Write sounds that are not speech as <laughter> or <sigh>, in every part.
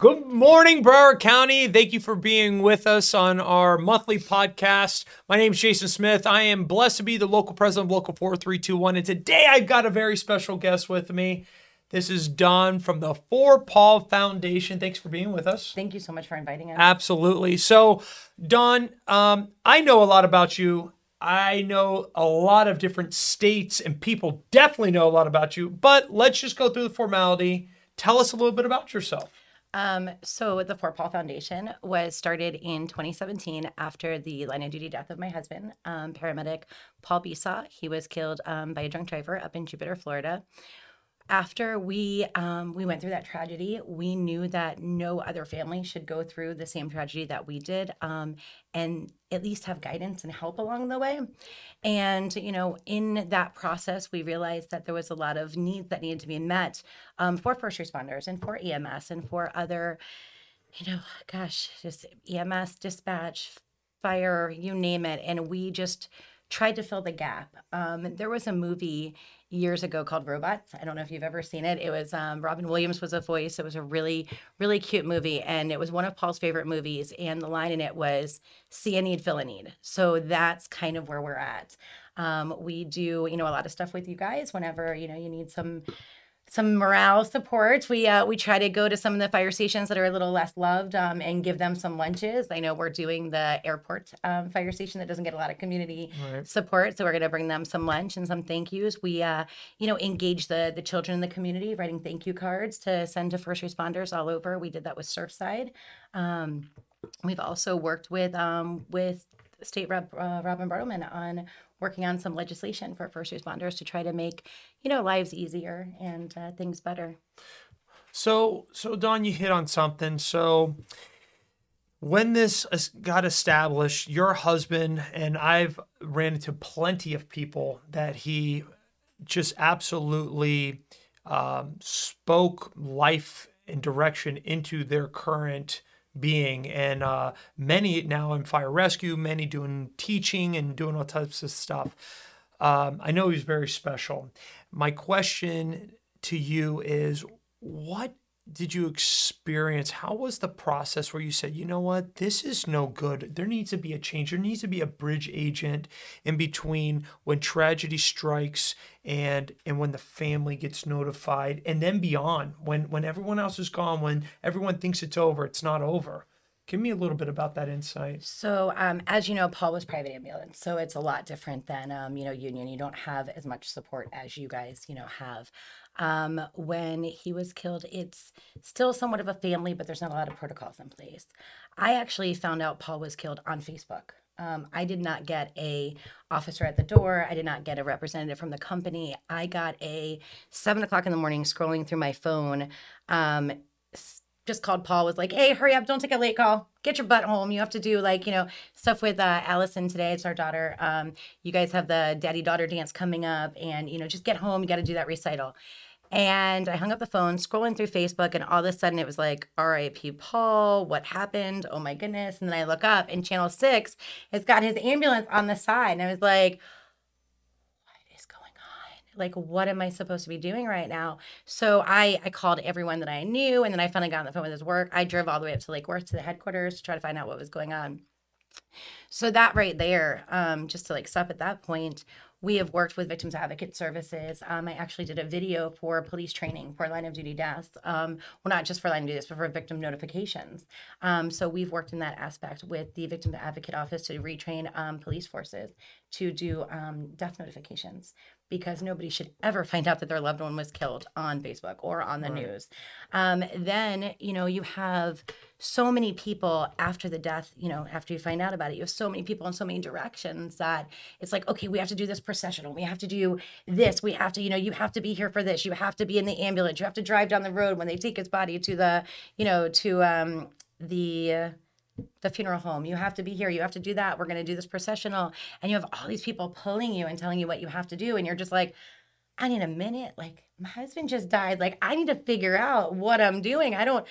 Good morning, Broward County. Thank you for being with us on our monthly podcast. My name is Jason Smith. I am blessed to be the local president of Local 4321. And today I've got a very special guest with me. This is Dawn from the For Paul Foundation. Thanks for being with us. Thank you so much for inviting us. Absolutely. So, Dawn, um, I know a lot about you. I know a lot of different states, and people definitely know a lot about you. But let's just go through the formality. Tell us a little bit about yourself. Um, so the For Paul Foundation was started in 2017 after the line of duty death of my husband, um, paramedic Paul Besaw. He was killed um, by a drunk driver up in Jupiter, Florida. After we um, we went through that tragedy, we knew that no other family should go through the same tragedy that we did, um, and at least have guidance and help along the way. And you know, in that process, we realized that there was a lot of needs that needed to be met um, for first responders and for EMS and for other, you know, gosh, just EMS dispatch, fire, you name it. And we just tried to fill the gap. Um, there was a movie years ago called Robots. I don't know if you've ever seen it. It was um, Robin Williams was a voice. It was a really, really cute movie, and it was one of Paul's favorite movies. And the line in it was "See a need, fill a need." So that's kind of where we're at. Um, we do, you know, a lot of stuff with you guys whenever you know you need some some morale support. We uh, we try to go to some of the fire stations that are a little less loved um, and give them some lunches. I know we're doing the airport um, fire station that doesn't get a lot of community right. support, so we're going to bring them some lunch and some thank yous. We uh, you know engage the the children in the community, writing thank you cards to send to first responders all over. We did that with Surfside. Um, we've also worked with um, with State Rep uh, Robin Bartleman on working on some legislation for first responders to try to make you know lives easier and uh, things better. So, so Dawn, you hit on something. So, when this got established, your husband and I've ran into plenty of people that he just absolutely um, spoke life and direction into their current being. And uh, many now in fire rescue many doing teaching and doing all types of stuff. Um, i know he's very special. My question to you is what did you experience? How was the process where you said, you know what, this is no good? There needs to be a change. There needs to be a bridge agent in between when tragedy strikes and and when the family gets notified, and then beyond when when everyone else is gone, when everyone thinks it's over, it's not over. Give me a little bit about that insight. So, um, as you know, Paul was private ambulance, so it's a lot different than um, you know union. You don't have as much support as you guys you know have. Um, when he was killed, it's still somewhat of a family, but there's not a lot of protocols in place. I actually found out Paul was killed on Facebook. Um, I did not get a officer at the door. I did not get a representative from the company. I got a seven o'clock in the morning scrolling through my phone. Um, just called Paul was like, "Hey, hurry up! Don't take a late call. Get your butt home. You have to do like you know stuff with uh, Allison today. It's our daughter. Um, you guys have the daddy daughter dance coming up, and you know just get home. You got to do that recital." And I hung up the phone, scrolling through Facebook, and all of a sudden it was like, "R.I.P. Paul. What happened? Oh my goodness!" And then I look up, and Channel Six has got his ambulance on the side, and I was like like what am i supposed to be doing right now? So i i called everyone that i knew and then i finally got on the phone with his work i drove all the way up to lake worth to the headquarters to try to find out what was going on. So that right there um, just to like stop at that point we have worked with victims advocate services. Um, i actually did a video for police training for line of duty deaths um, well not just for line of duty deaths but for victim notifications. Um, so we've worked in that aspect with the victim advocate office to retrain um, police forces to do um, death notifications because nobody should ever find out that their loved one was killed on Facebook or on the right. news. Um, then, you know, you have so many people after the death, you know, after you find out about it, you have so many people in so many directions that it's like, okay, we have to do this processional. We have to do this. We have to, you know, you have to be here for this. You have to be in the ambulance. You have to drive down the road when they take his body to the, you know, to um, the, the funeral home. You have to be here. You have to do that. We're going to do this processional. And you have all these people pulling you and telling you what you have to do. And you're just like, I need a minute. Like, my husband just died. Like, I need to figure out what I'm doing. I don't.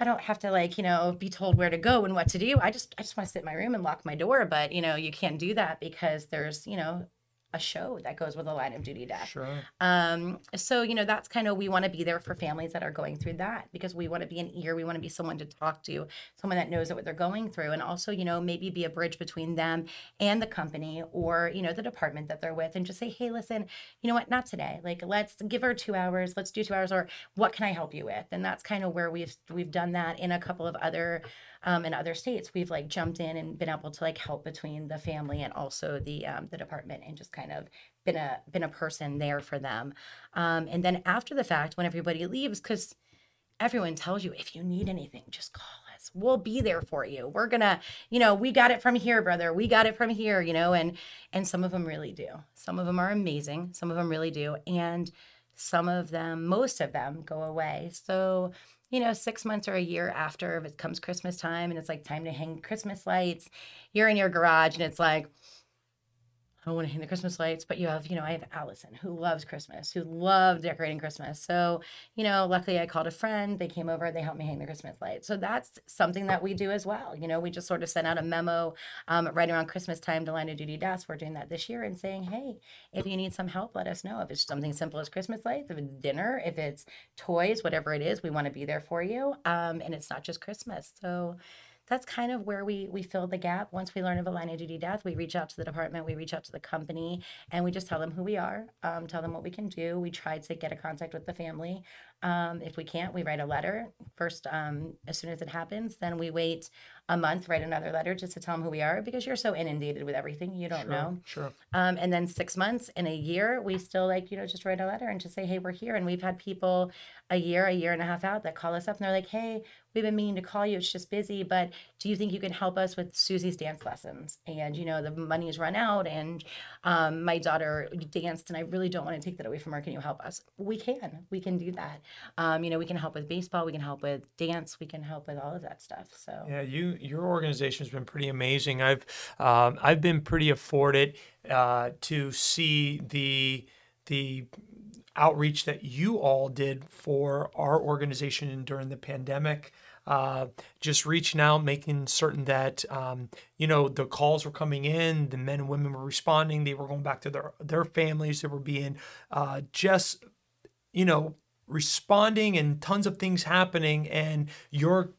I don't have to like, you know, be told where to go and what to do. I just I just want to sit in my room and lock my door, but you know, you can't do that because there's, you know, a show that goes with a line of duty death. Sure. Um, so you know that's kind of we want to be there for families that are going through that because we want to be an ear, we want to be someone to talk to, someone that knows what they're going through, and also you know maybe be a bridge between them and the company or you know the department that they're with, and just say, hey, listen, you know what, not today. Like let's give her two hours, let's do two hours, or what can I help you with? And that's kind of where we've we've done that in a couple of other um, in other states we've like jumped in and been able to like help between the family and also the um, the department and just kind of been a been a person there for them. Um, and then after the fact when everybody leaves because everyone tells you if you need anything just call us. We'll be there for you. We're gonna you know we got it from here brother. We got it from here you know and and some of them really do. Some of them are amazing. Some of them really do. And some of them most of them go away. So you know, six months or a year after if it comes Christmas time and it's like time to hang Christmas lights, you're in your garage and it's like, I want to hang the Christmas lights, but you have, you know, I have Allison who loves Christmas, who loves decorating Christmas. So, you know, luckily I called a friend, they came over, they helped me hang the Christmas lights. So that's something that we do as well. You know, we just sort of sent out a memo um, right around Christmas time to Line of Duty Deaths. We're doing that this year and saying, hey, if you need some help, let us know. If it's something simple as Christmas lights, if it's dinner, if it's toys, whatever it is, we want to be there for you. Um, and it's not just Christmas. So, that's kind of where we we fill the gap. Once we learn of a line of duty death, we reach out to the department, we reach out to the company, and we just tell them who we are, um, tell them what we can do. We try to get a contact with the family. Um, if we can't, we write a letter first. Um, as soon as it happens, then we wait a month, write another letter just to tell them who we are because you're so inundated with everything you don't Sure. know. Sure. Um, and then six months in a year, we still like, you know, just write a letter and just say, hey, we're here. And we've had people a year, a year and a half out that call us up and they're like, hey, we've been meaning to call you. It's just busy, but do you think you can help us with Susie's dance lessons? And, you know, the money's run out and um, my daughter danced and I really don't want to take that away from her. Can you help us? We can. We can do that. Um, you know, we can help with baseball. We can help with dance. We can help with all of that stuff. So, Yeah, you your organization has been pretty amazing. I've um, I've been pretty afforded uh, to see the the outreach that you all did for our organization during the pandemic. Uh, just reaching out, making certain that um, you know the calls were coming in, the men and women were responding, they were going back to their their families, they were being uh, just you know responding and tons of things happening, and your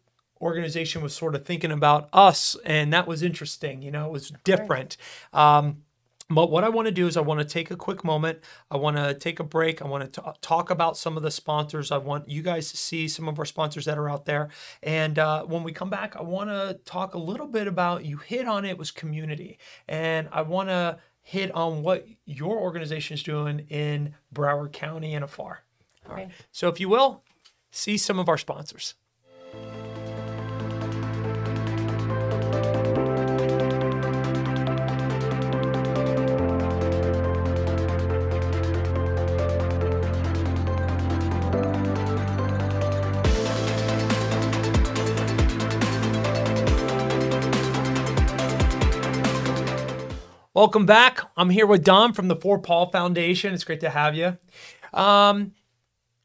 organization was sort of thinking about us, and that was interesting. You know, it was different. Um, but what I want to do is I want to take a quick moment. I want to take a break. I want to talk about some of the sponsors. I want you guys to see some of our sponsors that are out there. And uh, when we come back, I want to talk a little bit about you hit on it was community, and I want to hit on what your organization is doing in Broward County and afar. So if you will, see some of our sponsors. Welcome back. I'm here with Dawn from the For Paul Foundation. It's great to have you. Um,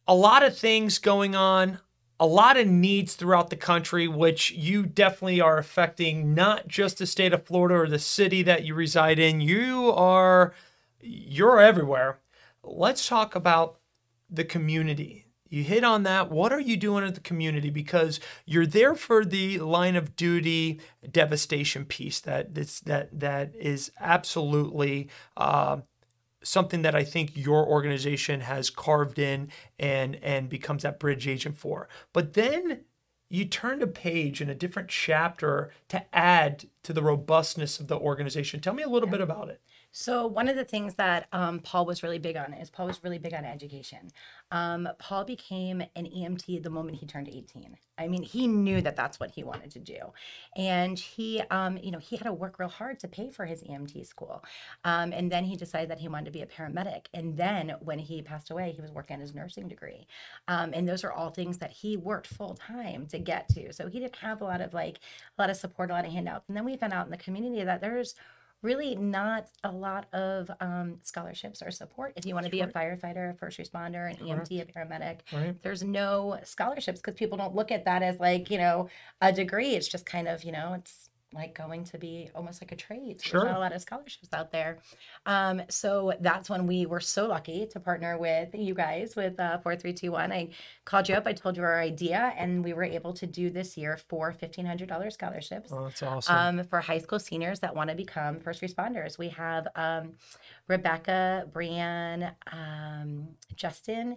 a lot of things going on, a lot of needs throughout the country, which you definitely are affecting not just the state of Florida or the city that you reside in. You are you're everywhere. Let's talk about the community. You hit on that. What are you doing at the community? Because you're there for the line of duty devastation piece. That that's, that that is absolutely uh, something that I think your organization has carved in and and becomes that bridge agent for. But then you turned a page in a different chapter to add to the robustness of the organization. Tell me a little bit about it. So one of the things that um, Paul was really big on is Paul was really big on education. Um, Paul became an EMT the moment he turned 18. I mean, he knew that that's what he wanted to do, and he, um, you know, he had to work real hard to pay for his EMT school. Um, and then he decided that he wanted to be a paramedic. And then when he passed away, he was working on his nursing degree. Um, and those are all things that he worked full time to get to. So he didn't have a lot of like a lot of support, a lot of handouts. And then we found out in the community that there's really not a lot of um, scholarships or support if you want to be a firefighter, a first responder, an EMT, a paramedic. Right. There's no scholarships because people don't look at that as like you know a degree. It's just kind of you know it's like going to be almost like a trade. So Sure. There's not a lot of scholarships out there. Um, so that's when we were so lucky to partner with you guys with uh, 4321. I called you up, I told you our idea, and we were able to do this year four $1,500 scholarships. Oh, that's awesome. Um, for high school seniors that want to become first responders, we have um, Rebecca, Brianne, um, Justin,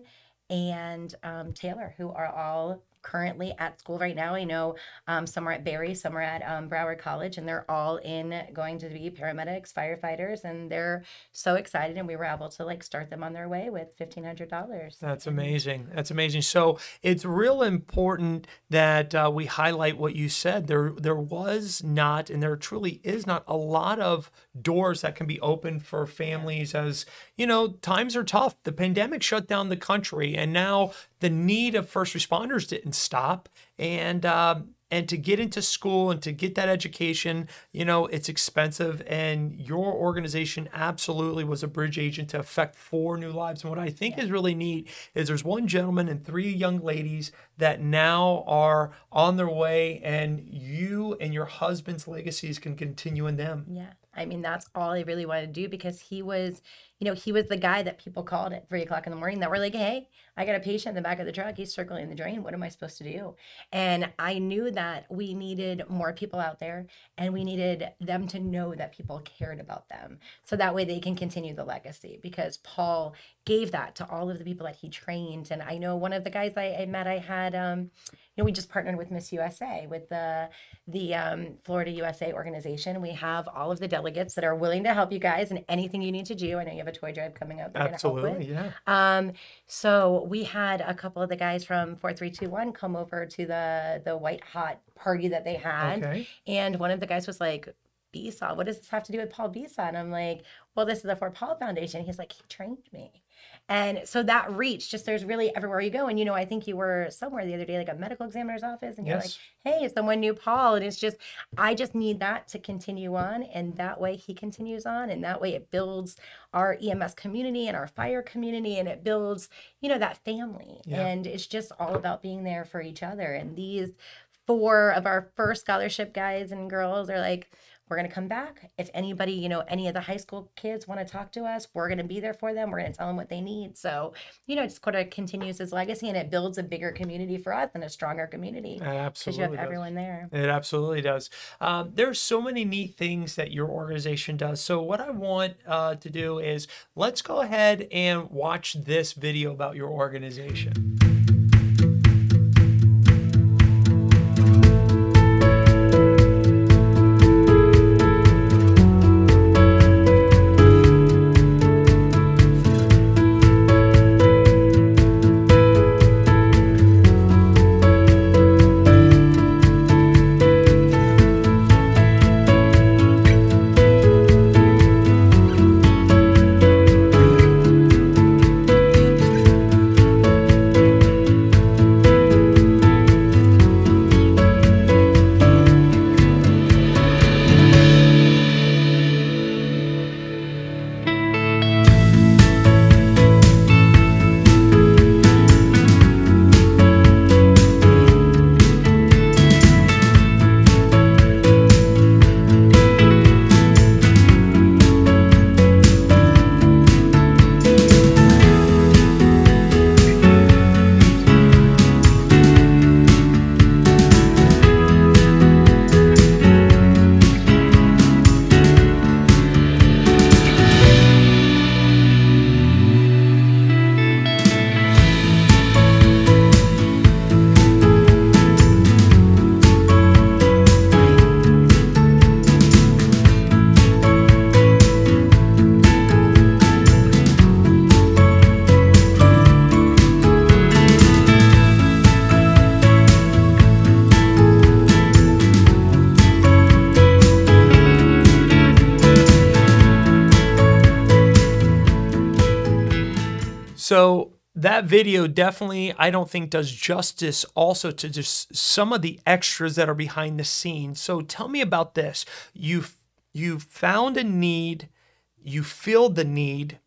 and um, Taylor, who are all currently at school right now. I know um, some are at Barry, some are at um, Broward College, and they're all in going to be paramedics, firefighters, and they're so excited. And we were able to like start them on their way with fifteen hundred dollars. That's amazing. That's amazing. So it's real important that uh, we highlight what you said. There, there was not, and there truly is not, a lot of doors that can be opened for families. As you know, times are tough. The pandemic shut down the country, and now the need of first responders didn't stop. And um, and to get into school and to get that education, you know, it's expensive. And your organization absolutely was a bridge agent to affect four new lives. And what I think is really neat is there's one gentleman and three young ladies that now are on their way, and you and your husband's legacies can continue in them. Yeah. I mean, that's all I really wanted to do because he was, you know, he was the guy that people called at three o'clock in the morning that were like, hey, I got a patient in the back of the truck. He's circling the drain. What am I supposed to do? And I knew that we needed more people out there and we needed them to know that people cared about them. So that way they can continue the legacy because Paul gave that to all of the people that he trained. And I know one of the guys I, I met, I had, um, you know, we just partnered with Miss USA, with the the um, Florida USA organization. We have all of the delegates that are willing to help you guys and anything you need to do. I know you have a toy drive coming up. that help with. Absolutely, yeah. Um, so we had a couple of the guys from 4321 come over to the the white hot party that they had. Okay. And one of the guys was like, Besaw, what does this have to do with Paul Besaw? And I'm like, well, this is the For Paul Foundation. He's like, he trained me. And so that reach, just there's really everywhere you go. And you know, I think you were somewhere the other day, like a medical examiner's office, and you're like, hey, someone knew Paul. And it's just, I just need that to continue on. And that way he continues on. And that way it builds our EMS community and our fire community. And it builds, you know, that family. Yeah. And it's just all about being there for each other. And these four of our first scholarship guys and girls are like, we're going to come back. If anybody, you know, any of the high school kids want to talk to us, we're going to be there for them. We're going to tell them what they need. So, you know, it just kind of continues his legacy and it builds a bigger community for us and a stronger community It because you absolutely. have does. everyone there. It absolutely does. Um, there's so many neat things that your organization does. So what I want uh, to do is let's go ahead and watch this video about your organization. So that video definitely, I don't think, does justice also to just some of the extras that are behind the scenes. So tell me about this. You you found a need, you filled the need,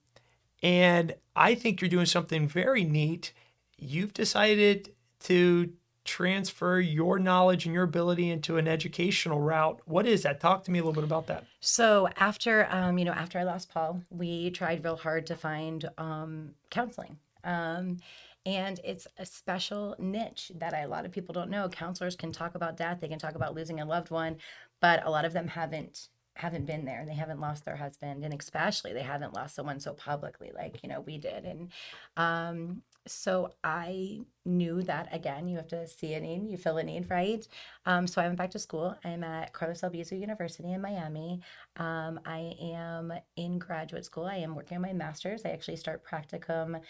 and I think you're doing something very neat. You've decided to transfer your knowledge and your ability into an educational route. What is that? Talk to me a little bit about that. So after um, you know, after I lost Paul, we tried real hard to find um, counseling. Um, and it's a special niche that a lot of people don't know. Counselors can talk about death, they can talk about losing a loved one, but a lot of them haven't haven't been there. They haven't lost their husband, and especially they haven't lost someone so publicly like you know we did. And um, so I knew that again, you have to see a need, you fill a need, right? Um, so I went back to school. I'm at Carlos Albizu University in Miami. Um, I am in graduate school. I am working on my master's. I actually start practicum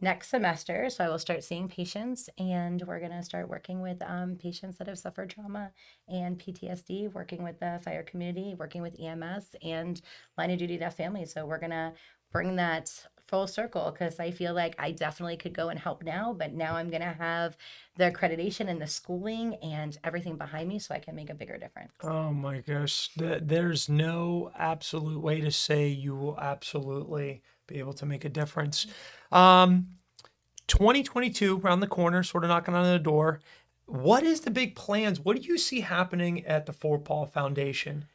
next semester. So I will start seeing patients, and we're going to start working with um, patients that have suffered trauma and PTSD, working with the fire community, working with EMS and line of duty death families. So we're going to bring that full circle because I feel like I definitely could go and help now, but now I'm going to have the accreditation and the schooling and everything behind me so I can make a bigger difference. Oh my gosh. There's no absolute way to say you will absolutely be able to make a difference. Um, 2022 around the corner, sort of knocking on the door. What is the big plans? What do you see happening at the For Paul Foundation?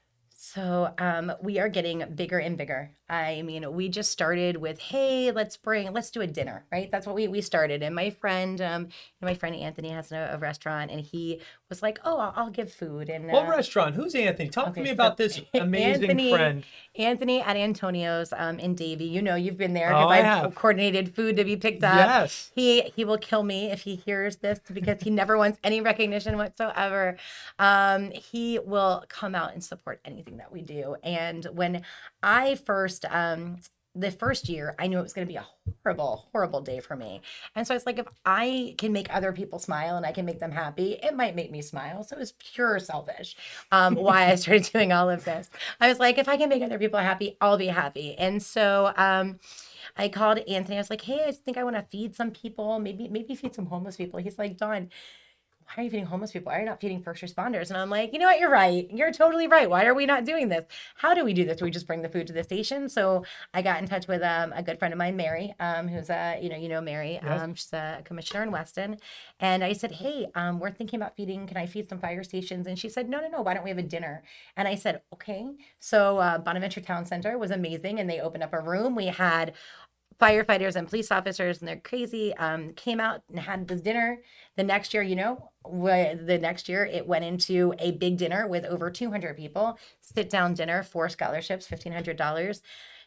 So um, we are getting bigger and bigger. I mean, we just started with, hey, let's bring, let's do a dinner, right? That's what we we started. And my friend, um, my friend Anthony has a, a restaurant, and he was like, oh, I'll, I'll give food. And what uh, restaurant? Who's Anthony? Talk okay, to me so about this <laughs> amazing Anthony, friend. Anthony at Antonio's um, in Davie. You know, you've been there because oh, I've have. coordinated food to be picked up. Yes. He he will kill me if he hears this because he never wants any recognition whatsoever. Um, he will come out and support anything that we do. And when I first um, the first year, I knew it was going to be a horrible, horrible day for me. And so it's like, if I can make other people smile and I can make them happy, it might make me smile. So it was pure selfish um, why I <laughs> started doing all of this. I was like, if I can make other people happy, I'll be happy. And so, um, I called Anthony. I was like, "Hey, I think I want to feed some people. Maybe, maybe feed some homeless people." He's like, "Dawn, why are you feeding homeless people? Why are you not feeding first responders? And I'm like, you know what? You're right. You're totally right. Why are we not doing this? How do we do this? Do we just bring the food to the station? So I got in touch with um, a good friend of mine, Mary, um, who's a, you know, you know, Mary, yes. um, she's a commissioner in Weston. And I said, hey, um, we're thinking about feeding. Can I feed some fire stations? And she said, no, no, no. Why don't we have a dinner? And I said, okay. So uh, Bonaventure Town Center was amazing. And they opened up a room. We had firefighters and police officers and they're crazy um, came out and had the dinner the next year you know the next year it went into a big dinner with over 200 people sit down dinner four scholarships $1500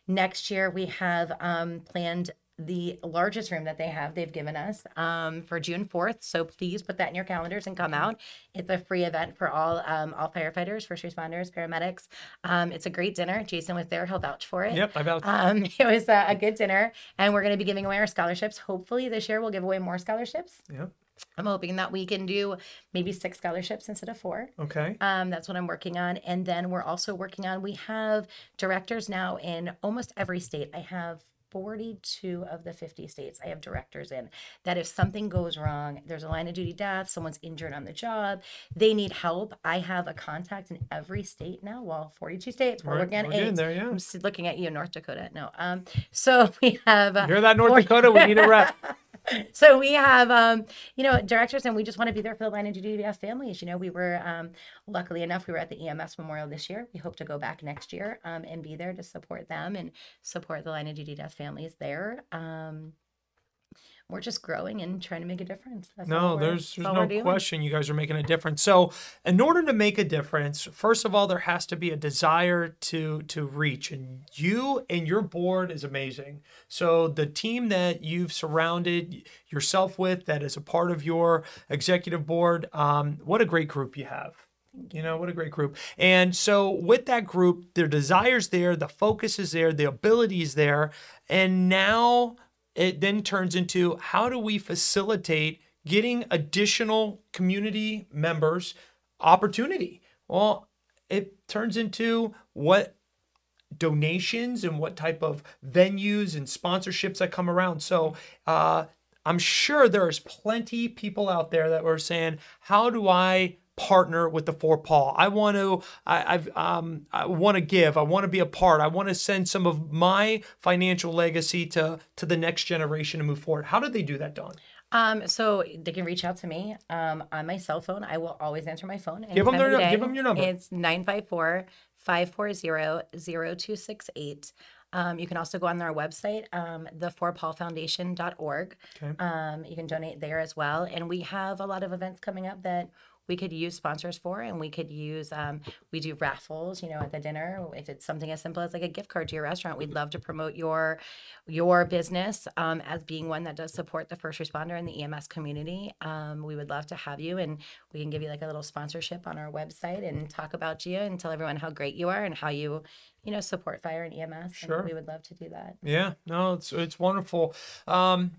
next year we have um, planned the largest room that they have they've given us um, for june 4th so please put that in your calendars and come out. It's a free event for all um, all firefighters first responders paramedics. Um, it's a great dinner. Jason was there. He'll vouch for it. Yep i vouch. Um, <laughs> it was a, a good dinner. And we're going to be giving away our scholarships. Hopefully this year we'll give away more scholarships. Yep. I'm hoping that we can do maybe six scholarships instead of four. Okay. Um, that's what I'm working on. And then we're also working on, we have directors now in almost every state. I have 42 of the 50 states I have directors in that if something goes wrong, there's a line of duty death, someone's injured on the job, they need help. I have a contact in every state now. Well, 42 states. We're, we're looking at eight. There, yeah. I'm looking at you, North Dakota. No. Um. <laughs> So we have. Uh, Hear that, North 40- Dakota? We need a rep. <laughs> <laughs> so we have um, you know directors and we just want to be there for the line of duty death families you know? We were um, luckily enough we were at the ems memorial this year. We hope to go back next year um, and be there to support them and support the line of duty death families there um, we're just growing and trying to make a difference. That's no, there's there's no question you guys are making a difference. So, in order to make a difference, first of all, there has to be a desire to to reach, and you and your board is amazing. So, the team that you've surrounded yourself with, that is a part of your executive board, um, what a great group you have. You know, what a great group. And so, with that group, their desires there, the focus is there, the ability is there. And now it then turns into how do we facilitate getting additional community members opportunity? Well, it turns into what donations and what type of venues and sponsorships that come around. So, uh, I'm sure there's plenty people out there that were saying, "How do I partner with the For Paul. I want to I, I've um I want to give. I want to be a part. I want to send some of my financial legacy to to the next generation to move forward. How do they do that, Dawn? Um, so they can reach out to me um, on my cell phone. I will always answer my phone. Give 'em anytime their the day. give 'em your number. It's 954 540 0268. Um, you can also go on our website, um, the4paulfoundation.org. Okay. Um, you can donate there as well. And we have a lot of events coming up that we could use sponsors for and we could use um, we do raffles you know at the dinner if it's something as simple as like a gift card to your restaurant we'd love to promote your your business um, as being one that does support the first responder and the ems community um, we would love to have you and we can give you like a little sponsorship on our website and talk about you and tell everyone how great you are and how you you know support fire and ems Sure. and we would love to do that Yeah, no, it's it's wonderful. Um,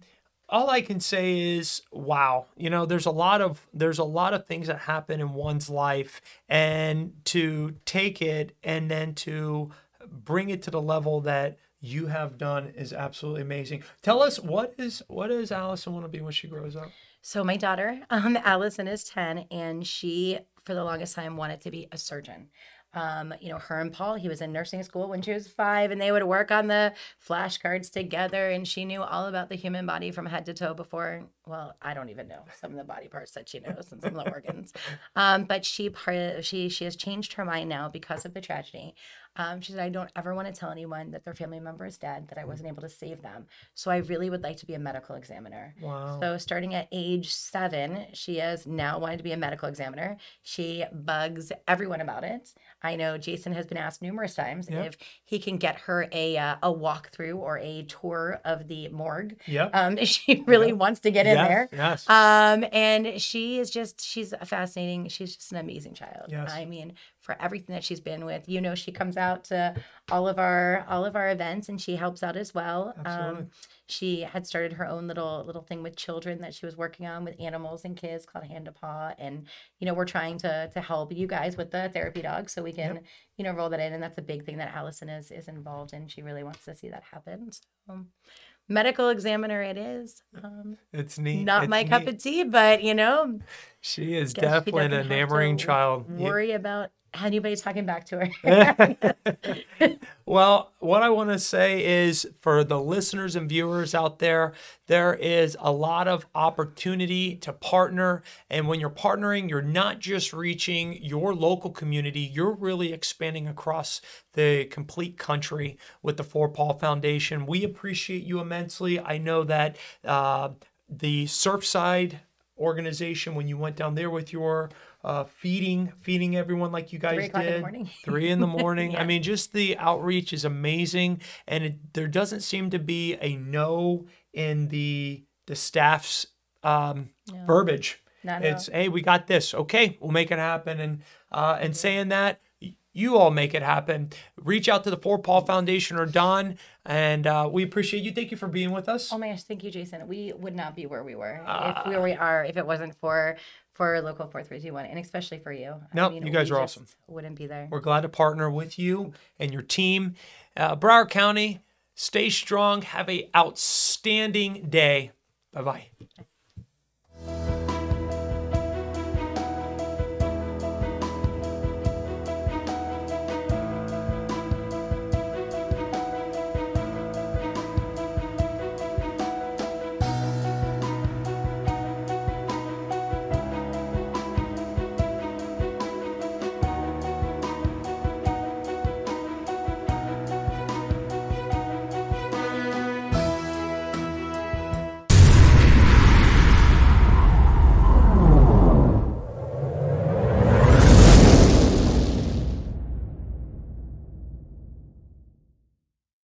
all I can say is, wow. You know, there's a lot of there's a lot of things that happen in one's life, and to take it and then to bring it to the level that you have done is absolutely amazing. Tell us what is what does Allison want to be when she grows up? So my daughter, <laughs> um, Allison is 10 and she, for the longest time, wanted to be a surgeon. Um, you know, her and Paul, he was in nursing school when she was five and they would work on the flashcards together and she knew all about the human body from head to toe before, well, I don't even know some of the body parts that she knows and some of the organs. <laughs> Um, but she part she she has changed her mind now because of the tragedy. Um, she said, I don't ever want to tell anyone that their family member is dead, that I wasn't able to save them. So I really would like to be a medical examiner. Wow. So starting at age seven, she has now wanted to be a medical examiner. She bugs everyone about it. I know Jason has been asked numerous times Yep. if he can get her a uh, a walkthrough or a tour of the morgue. Yep. Um, <laughs> she really wants to get in Yes, there. Yes. Um, and she is just she's a fascinating. She's just an amazing child. Yes. I mean, for everything that she's been with, you know, she comes out to all of our all of our events and she helps out as well. Absolutely. Um, she had started her own little little thing with children that she was working on with animals and kids called Hand to Paw, and you know, we're trying to to help you guys with the therapy dog so we can you know roll that in, and that's a big thing that Allison is is involved in. She really wants to see that happen. So, medical examiner, it is. Um, it's neat. not It's my cup of tea, but you know, She is definitely an enamoring child. Worry about anybody talking back to her. <laughs> <laughs> Well, what I want to say is for the listeners and viewers out there, there is a lot of opportunity to partner. And when you're partnering, you're not just reaching your local community, you're really expanding across the complete country with the For Paul Foundation. We appreciate you immensely. I know that uh, the Surfside organization, when you went down there with your uh, feeding, feeding everyone like you guys Three o'clock in the did, morning. <laughs> three in the <laughs> morning. I mean, just the outreach is amazing, and it, there doesn't seem to be a no in the the staff's um, verbiage. Not it's hey, we got this. Okay, we'll make it happen. And uh, and saying that. You all make it happen. Reach out to the For Paul Foundation or Dawn, and uh, we appreciate you. Thank you for being with us. Oh my gosh, thank you, Jason. We would not be where we were Ah. if where we are if it wasn't for for local four three two one, and especially for you. Nope, you guys are awesome. Wouldn't be there. We're glad to partner with you and your team. Uh, Broward County, stay strong. Have a outstanding day. Bye bye.